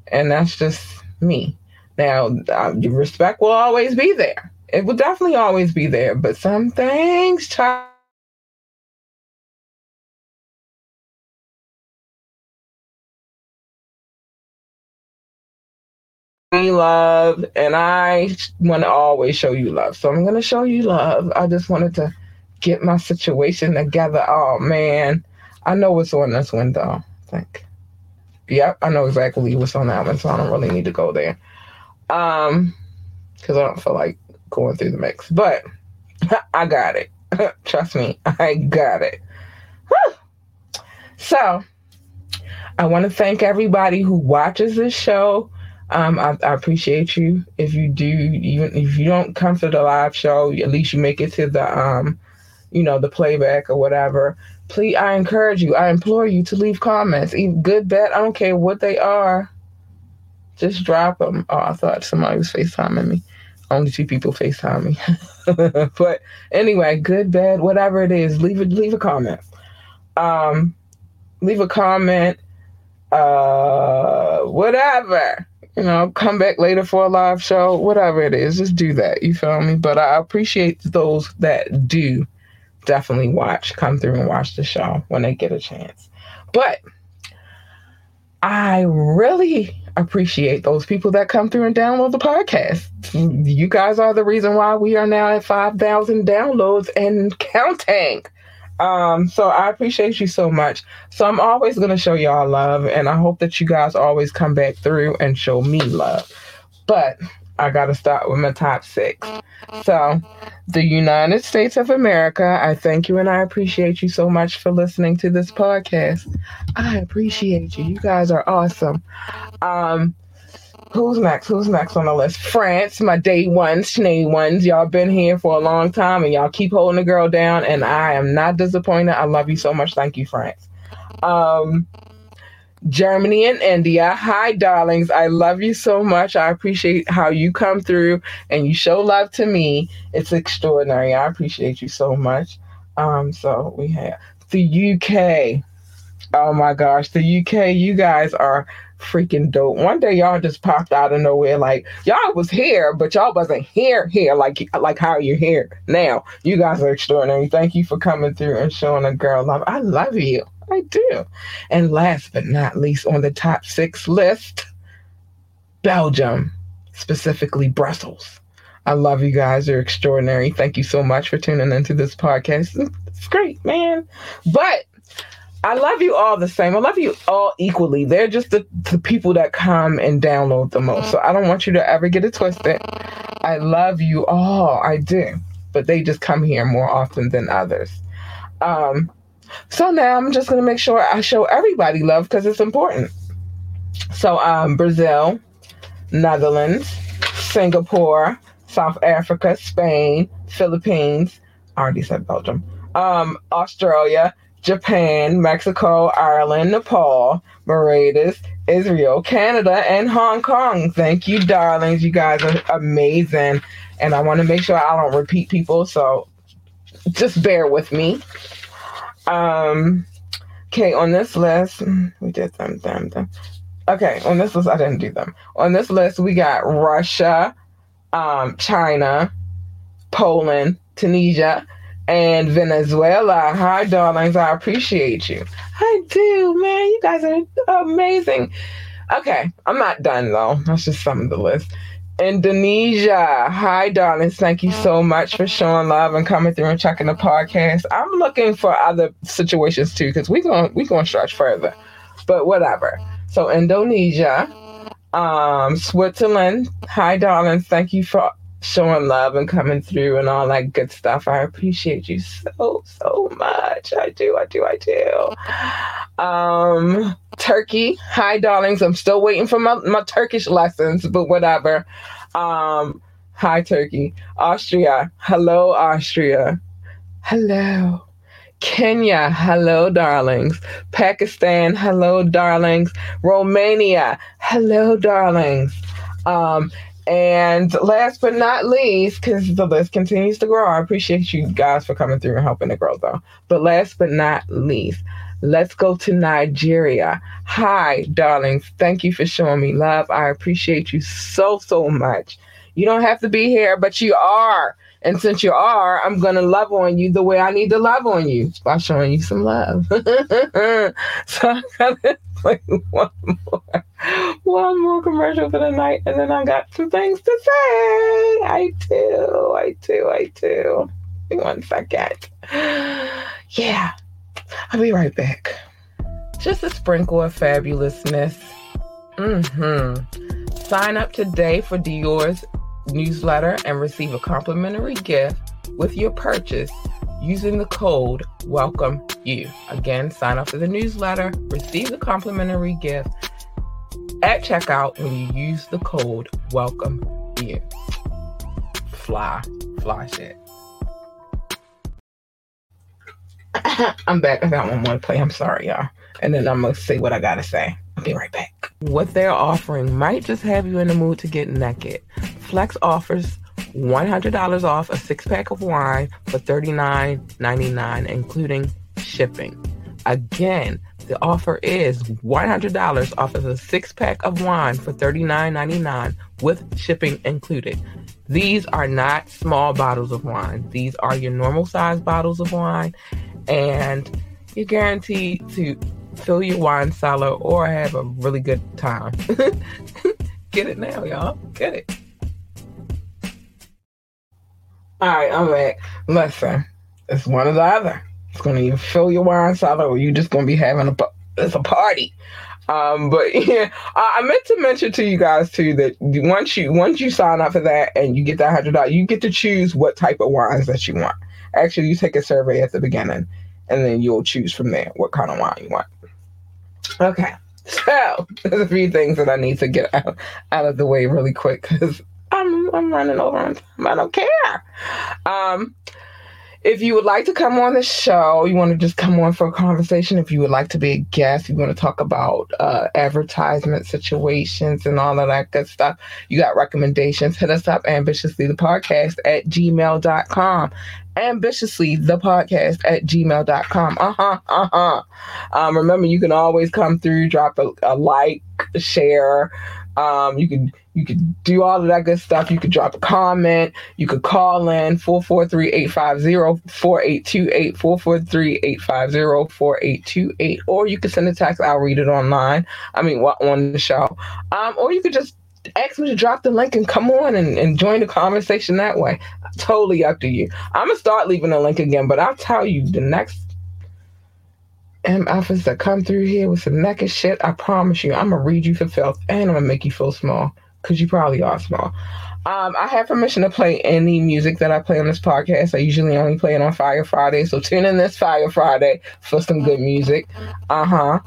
A: and that's just me. Now, uh, respect will always be there. It will definitely always be there. But some things, child. love and I want to always show you love. So I'm going to show you love. I just wanted to get my situation together. Oh man, I know what's on this window. I think. Yep, I know exactly what's on that one, so I don't really need to go there. Um, because I don't feel like going through the mix. But I got it. Trust me, I got it. So I want to thank everybody who watches this show. Um, I, I, appreciate you. If you do, even if you don't come to the live show, at least you make it to the um, you know, the playback or whatever. Please, I encourage you, I implore you to leave comments, even good, bad. I don't care what they are. Just drop them. Oh, I thought somebody was FaceTiming me. Only two people FaceTime me. but anyway, good, bad, whatever it is, leave a Leave a comment. Um, leave a comment. Uh, whatever you know, come back later for a live show, whatever it is, just do that. You feel me? But I appreciate those that do definitely watch, come through and watch the show when they get a chance. But I really appreciate those people that come through and download the podcast. You guys are the reason why we are now at 5,000 downloads and counting. Um, so I appreciate you so much. So I'm always going to show y'all love, and I hope that you guys always come back through and show me love. But I got to start with my top six. So, the United States of America, I thank you and I appreciate you so much for listening to this podcast. I appreciate you. You guys are awesome. Um, who's next? Who's next on the list? France, my day ones, Sinead ones. Y'all been here for a long time and y'all keep holding the girl down, and I am not disappointed. I love you so much. Thank you, France. Um, Germany and India. Hi, darlings. I love you so much. I appreciate how you come through and you show love to me. It's extraordinary. I appreciate you so much. Um, so we have the UK. Oh my gosh, the UK, you guys are freaking dope. One day y'all just popped out of nowhere, like y'all was here, but y'all wasn't here here like like how you're here now. You guys are extraordinary. Thank you for coming through and showing a girl love. I love you. I do. And last but not least on the top six list, Belgium, specifically Brussels. I love you guys. You're extraordinary. Thank you so much for tuning into this podcast. It's great, man. But I love you all the same. I love you all equally. They're just the, the people that come and download the most. So I don't want you to ever get it twisted. I love you all. I do. But they just come here more often than others. Um, so now I'm just going to make sure I show everybody love because it's important. So um, Brazil, Netherlands, Singapore, South Africa, Spain, Philippines. I already said Belgium. Um, Australia, Japan, Mexico, Ireland, Nepal, Mauritius, Israel, Canada, and Hong Kong. Thank you, darlings. You guys are amazing. And I want to make sure I don't repeat people, so just bear with me. Um, okay, on this list, we did them, them, them. Okay, on this list, I didn't do them. On this list, we got Russia, um, China, Poland, Tunisia, and Venezuela. Hi, darlings. I appreciate you. I do, man. You guys are amazing. Okay, I'm not done though. That's just some of the list. Indonesia. Hi, darlings. Thank you so much for showing love and coming through and checking the podcast. I'm looking for other situations too, because we're going we're gonna stretch further. But whatever. So Indonesia, um, Switzerland. Hi, darlings. Thank you for showing love and coming through and all that good stuff. I appreciate you so, so much. I do, I do, I do. Um, Turkey. Hi, darlings. I'm still waiting for my, my Turkish lessons, but whatever. Um, hi, Turkey. Austria. Hello, Austria. Hello. Kenya, hello, darlings. Pakistan, hello, darlings. Romania, hello, darlings. Um, and last but not least, because the list continues to grow, I appreciate you guys for coming through and helping it grow, though. But last but not least, let's go to Nigeria. Hi, darlings. Thank you for showing me love. I appreciate you so, so much. You don't have to be here, but you are. And since you are, I'm going to love on you the way I need to love on you by showing you some love. so I'm to play one more, one more commercial for the night. And then I got some things to say. I do. I do. I do. One second. Yeah. I'll be right back. Just a sprinkle of fabulousness. Mm-hmm. Sign up today for Dior's newsletter and receive a complimentary gift with your purchase using the code Welcome You. Again, sign up for the newsletter, receive the complimentary gift at checkout when you use the code Welcome You. Fly, fly shit. I'm back. I got one more to play. I'm sorry, y'all. And then I'm gonna say what I gotta say. I'll be right back. What they're offering might just have you in the mood to get naked. Flex offers $100 off a six pack of wine for $39.99, including shipping. Again, the offer is $100 off of a six pack of wine for $39.99 with shipping included. These are not small bottles of wine, these are your normal size bottles of wine, and you're guaranteed to fill your wine cellar or have a really good time. Get it now, y'all. Get it. All right, I'm back. Listen, it's one or the other. It's to either fill your wine cellar or you're just to be having a, it's a party. Um, but yeah, I meant to mention to you guys too that once you once you sign up for that and you get that hundred dollars, you get to choose what type of wines that you want. Actually, you take a survey at the beginning, and then you'll choose from there what kind of wine you want. Okay, so there's a few things that I need to get out, out of the way really quick because I'm I'm running over on time. I don't care. Um, if you would like to come on the show, you want to just come on for a conversation. If you would like to be a guest, you want to talk about uh, advertisement situations and all of that good stuff, you got recommendations, hit us up ambitiously the podcast at gmail.com. Ambitiously the podcast at gmail.com. Uh huh. Uh huh. Um, remember, you can always come through, drop a, a like, share. Um, you can you could do all of that good stuff. You could drop a comment. You could call in 443-850-4828, 443-850-4828, or you could send a text. I'll read it online. I mean, on the show. Um, or you could just ask me to drop the link and come on and, and join the conversation that way. Totally up to you. I'm gonna start leaving the link again, but I'll tell you the next MFs that come through here with some naked shit, I promise you, I'm gonna read you for filth and I'm gonna make you feel small because you probably are small. Um, I have permission to play any music that I play on this podcast. I usually only play it on Fire Friday, so tune in this Fire Friday for some good music. Uh huh.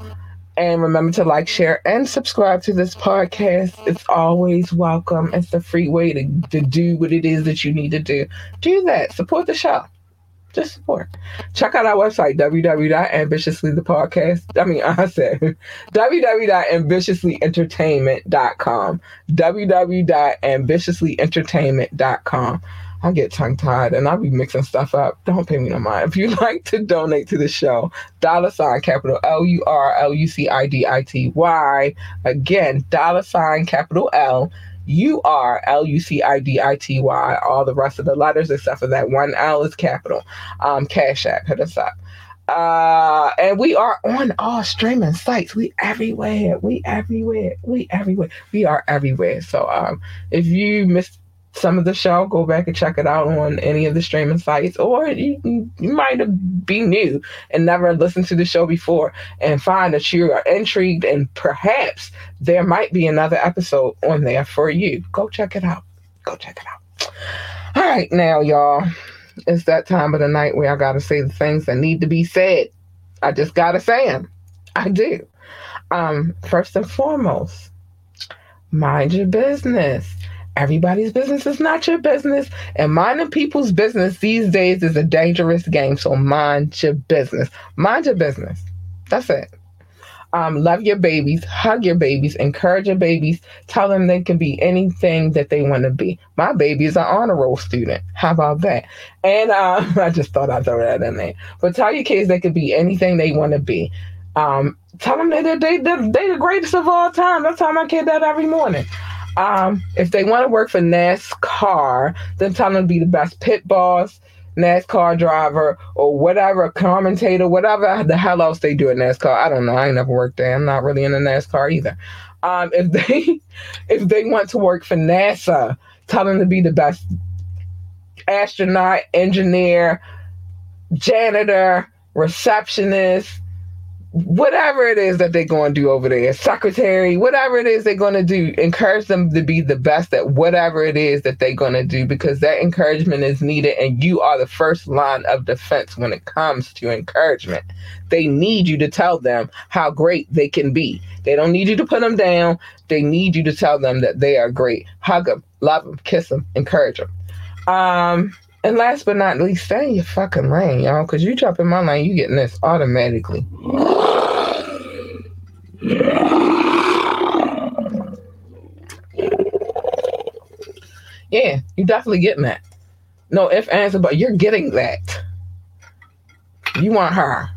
A: And remember to like, share, and subscribe to this podcast. It's always welcome. It's the free way to, to do what it is that you need to do. Do that. Support the show just support. Check out our website, www.ambitiouslythepodcast. I mean, I said www.ambitiouslyentertainment.com. www.ambitiouslyentertainment.com. I get tongue tied and I'll be mixing stuff up. Don't pay me no mind. If you'd like to donate to the show, dollar sign capital L U R L U C I D I T Y. Again, dollar sign capital L U R L U C I D I T Y. All the rest of the letters, except for that one L, is capital. Um, Cash App, hit us up. Uh, and we are on all streaming sites. We everywhere. We everywhere. We everywhere. We are everywhere. So um, if you missed some of the show, go back and check it out on any of the streaming sites, or you, you might be new and never listened to the show before and find that you are intrigued and perhaps there might be another episode on there for you. Go check it out. Go check it out. All right, now, y'all, it's that time of the night where I got to say the things that need to be said. I just got to say them. I do. Um, first and foremost, mind your business everybody's business is not your business. And minding people's business these days is a dangerous game. So mind your business. Mind your business. That's it. Um, love your babies, hug your babies, encourage your babies, tell them they can be anything that they want to be. My baby is an honor roll student. How about that? And uh, I just thought I'd throw that in there. But tell your kids they can be anything they want to be. Um, tell them that they, they, they're, they're the greatest of all time. I tell my kid that every morning. Um, if they want to work for NASCAR, then tell them to be the best pit boss, NASCAR driver, or whatever commentator, whatever the hell else they do at NASCAR. I don't know. I ain't never worked there. I'm not really in the NASCAR either. Um, if they if they want to work for NASA, tell them to be the best astronaut, engineer, janitor, receptionist, whatever it is that they're going to do over there, secretary, whatever it is they're going to do, encourage them to be the best at whatever it is that they're going to do because that encouragement is needed and you are the first line of defense when it comes to encouragement. They need you to tell them how great they can be. They don't need you to put them down. They need you to tell them that they are great. Hug them, love them, kiss them, encourage them. Um, and last but not least, stay in your fucking lane, y'all, because you jump in my lane, you getting this automatically. Yeah, you definitely getting that. No if answer, but you're getting that. You want her.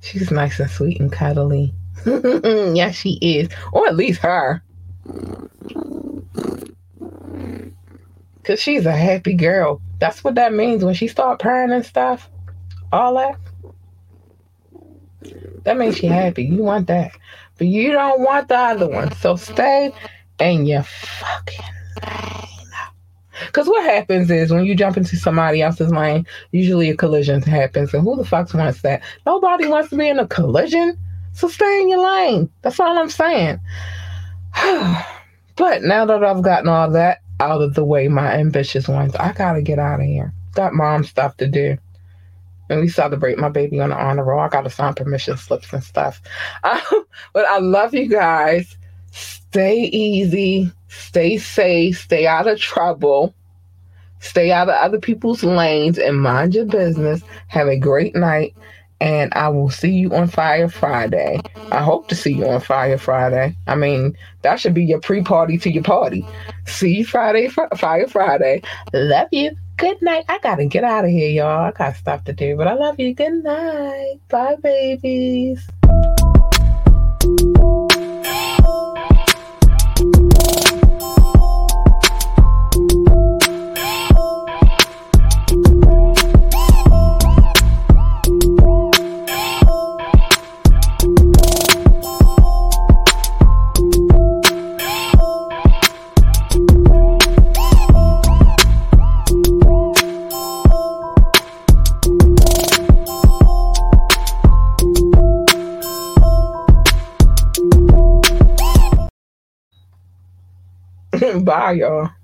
A: She's nice and sweet and cuddly. yeah, she is. Or at least her. Cause she's a happy girl. That's what that means when she start purring and stuff. All that. That makes she happy. You want that. But you don't want the other one. So stay in your fucking lane. Because what happens is when you jump into somebody else's lane, usually a collision happens. And who the fuck wants that? Nobody wants to be in a collision. So stay in your lane. That's all I'm saying. but now that I've gotten all that out of the way, my ambitious ones, I gotta get out of here. Got mom stuff to do. And we celebrate my baby on the honor roll. I gotta sign permission slips and stuff. Um, but I love you guys. Stay easy, stay safe, stay out of trouble, stay out of other people's lanes, and mind your business. Have a great night. And I will see you on Fire Friday. I hope to see you on Fire Friday. I mean, that should be your pre party to your party. See you Friday, Fire Friday. Love you. Good night. I gotta get out of here, y'all. I got stuff to do, but I love you. Good night. Bye, babies. Y'all.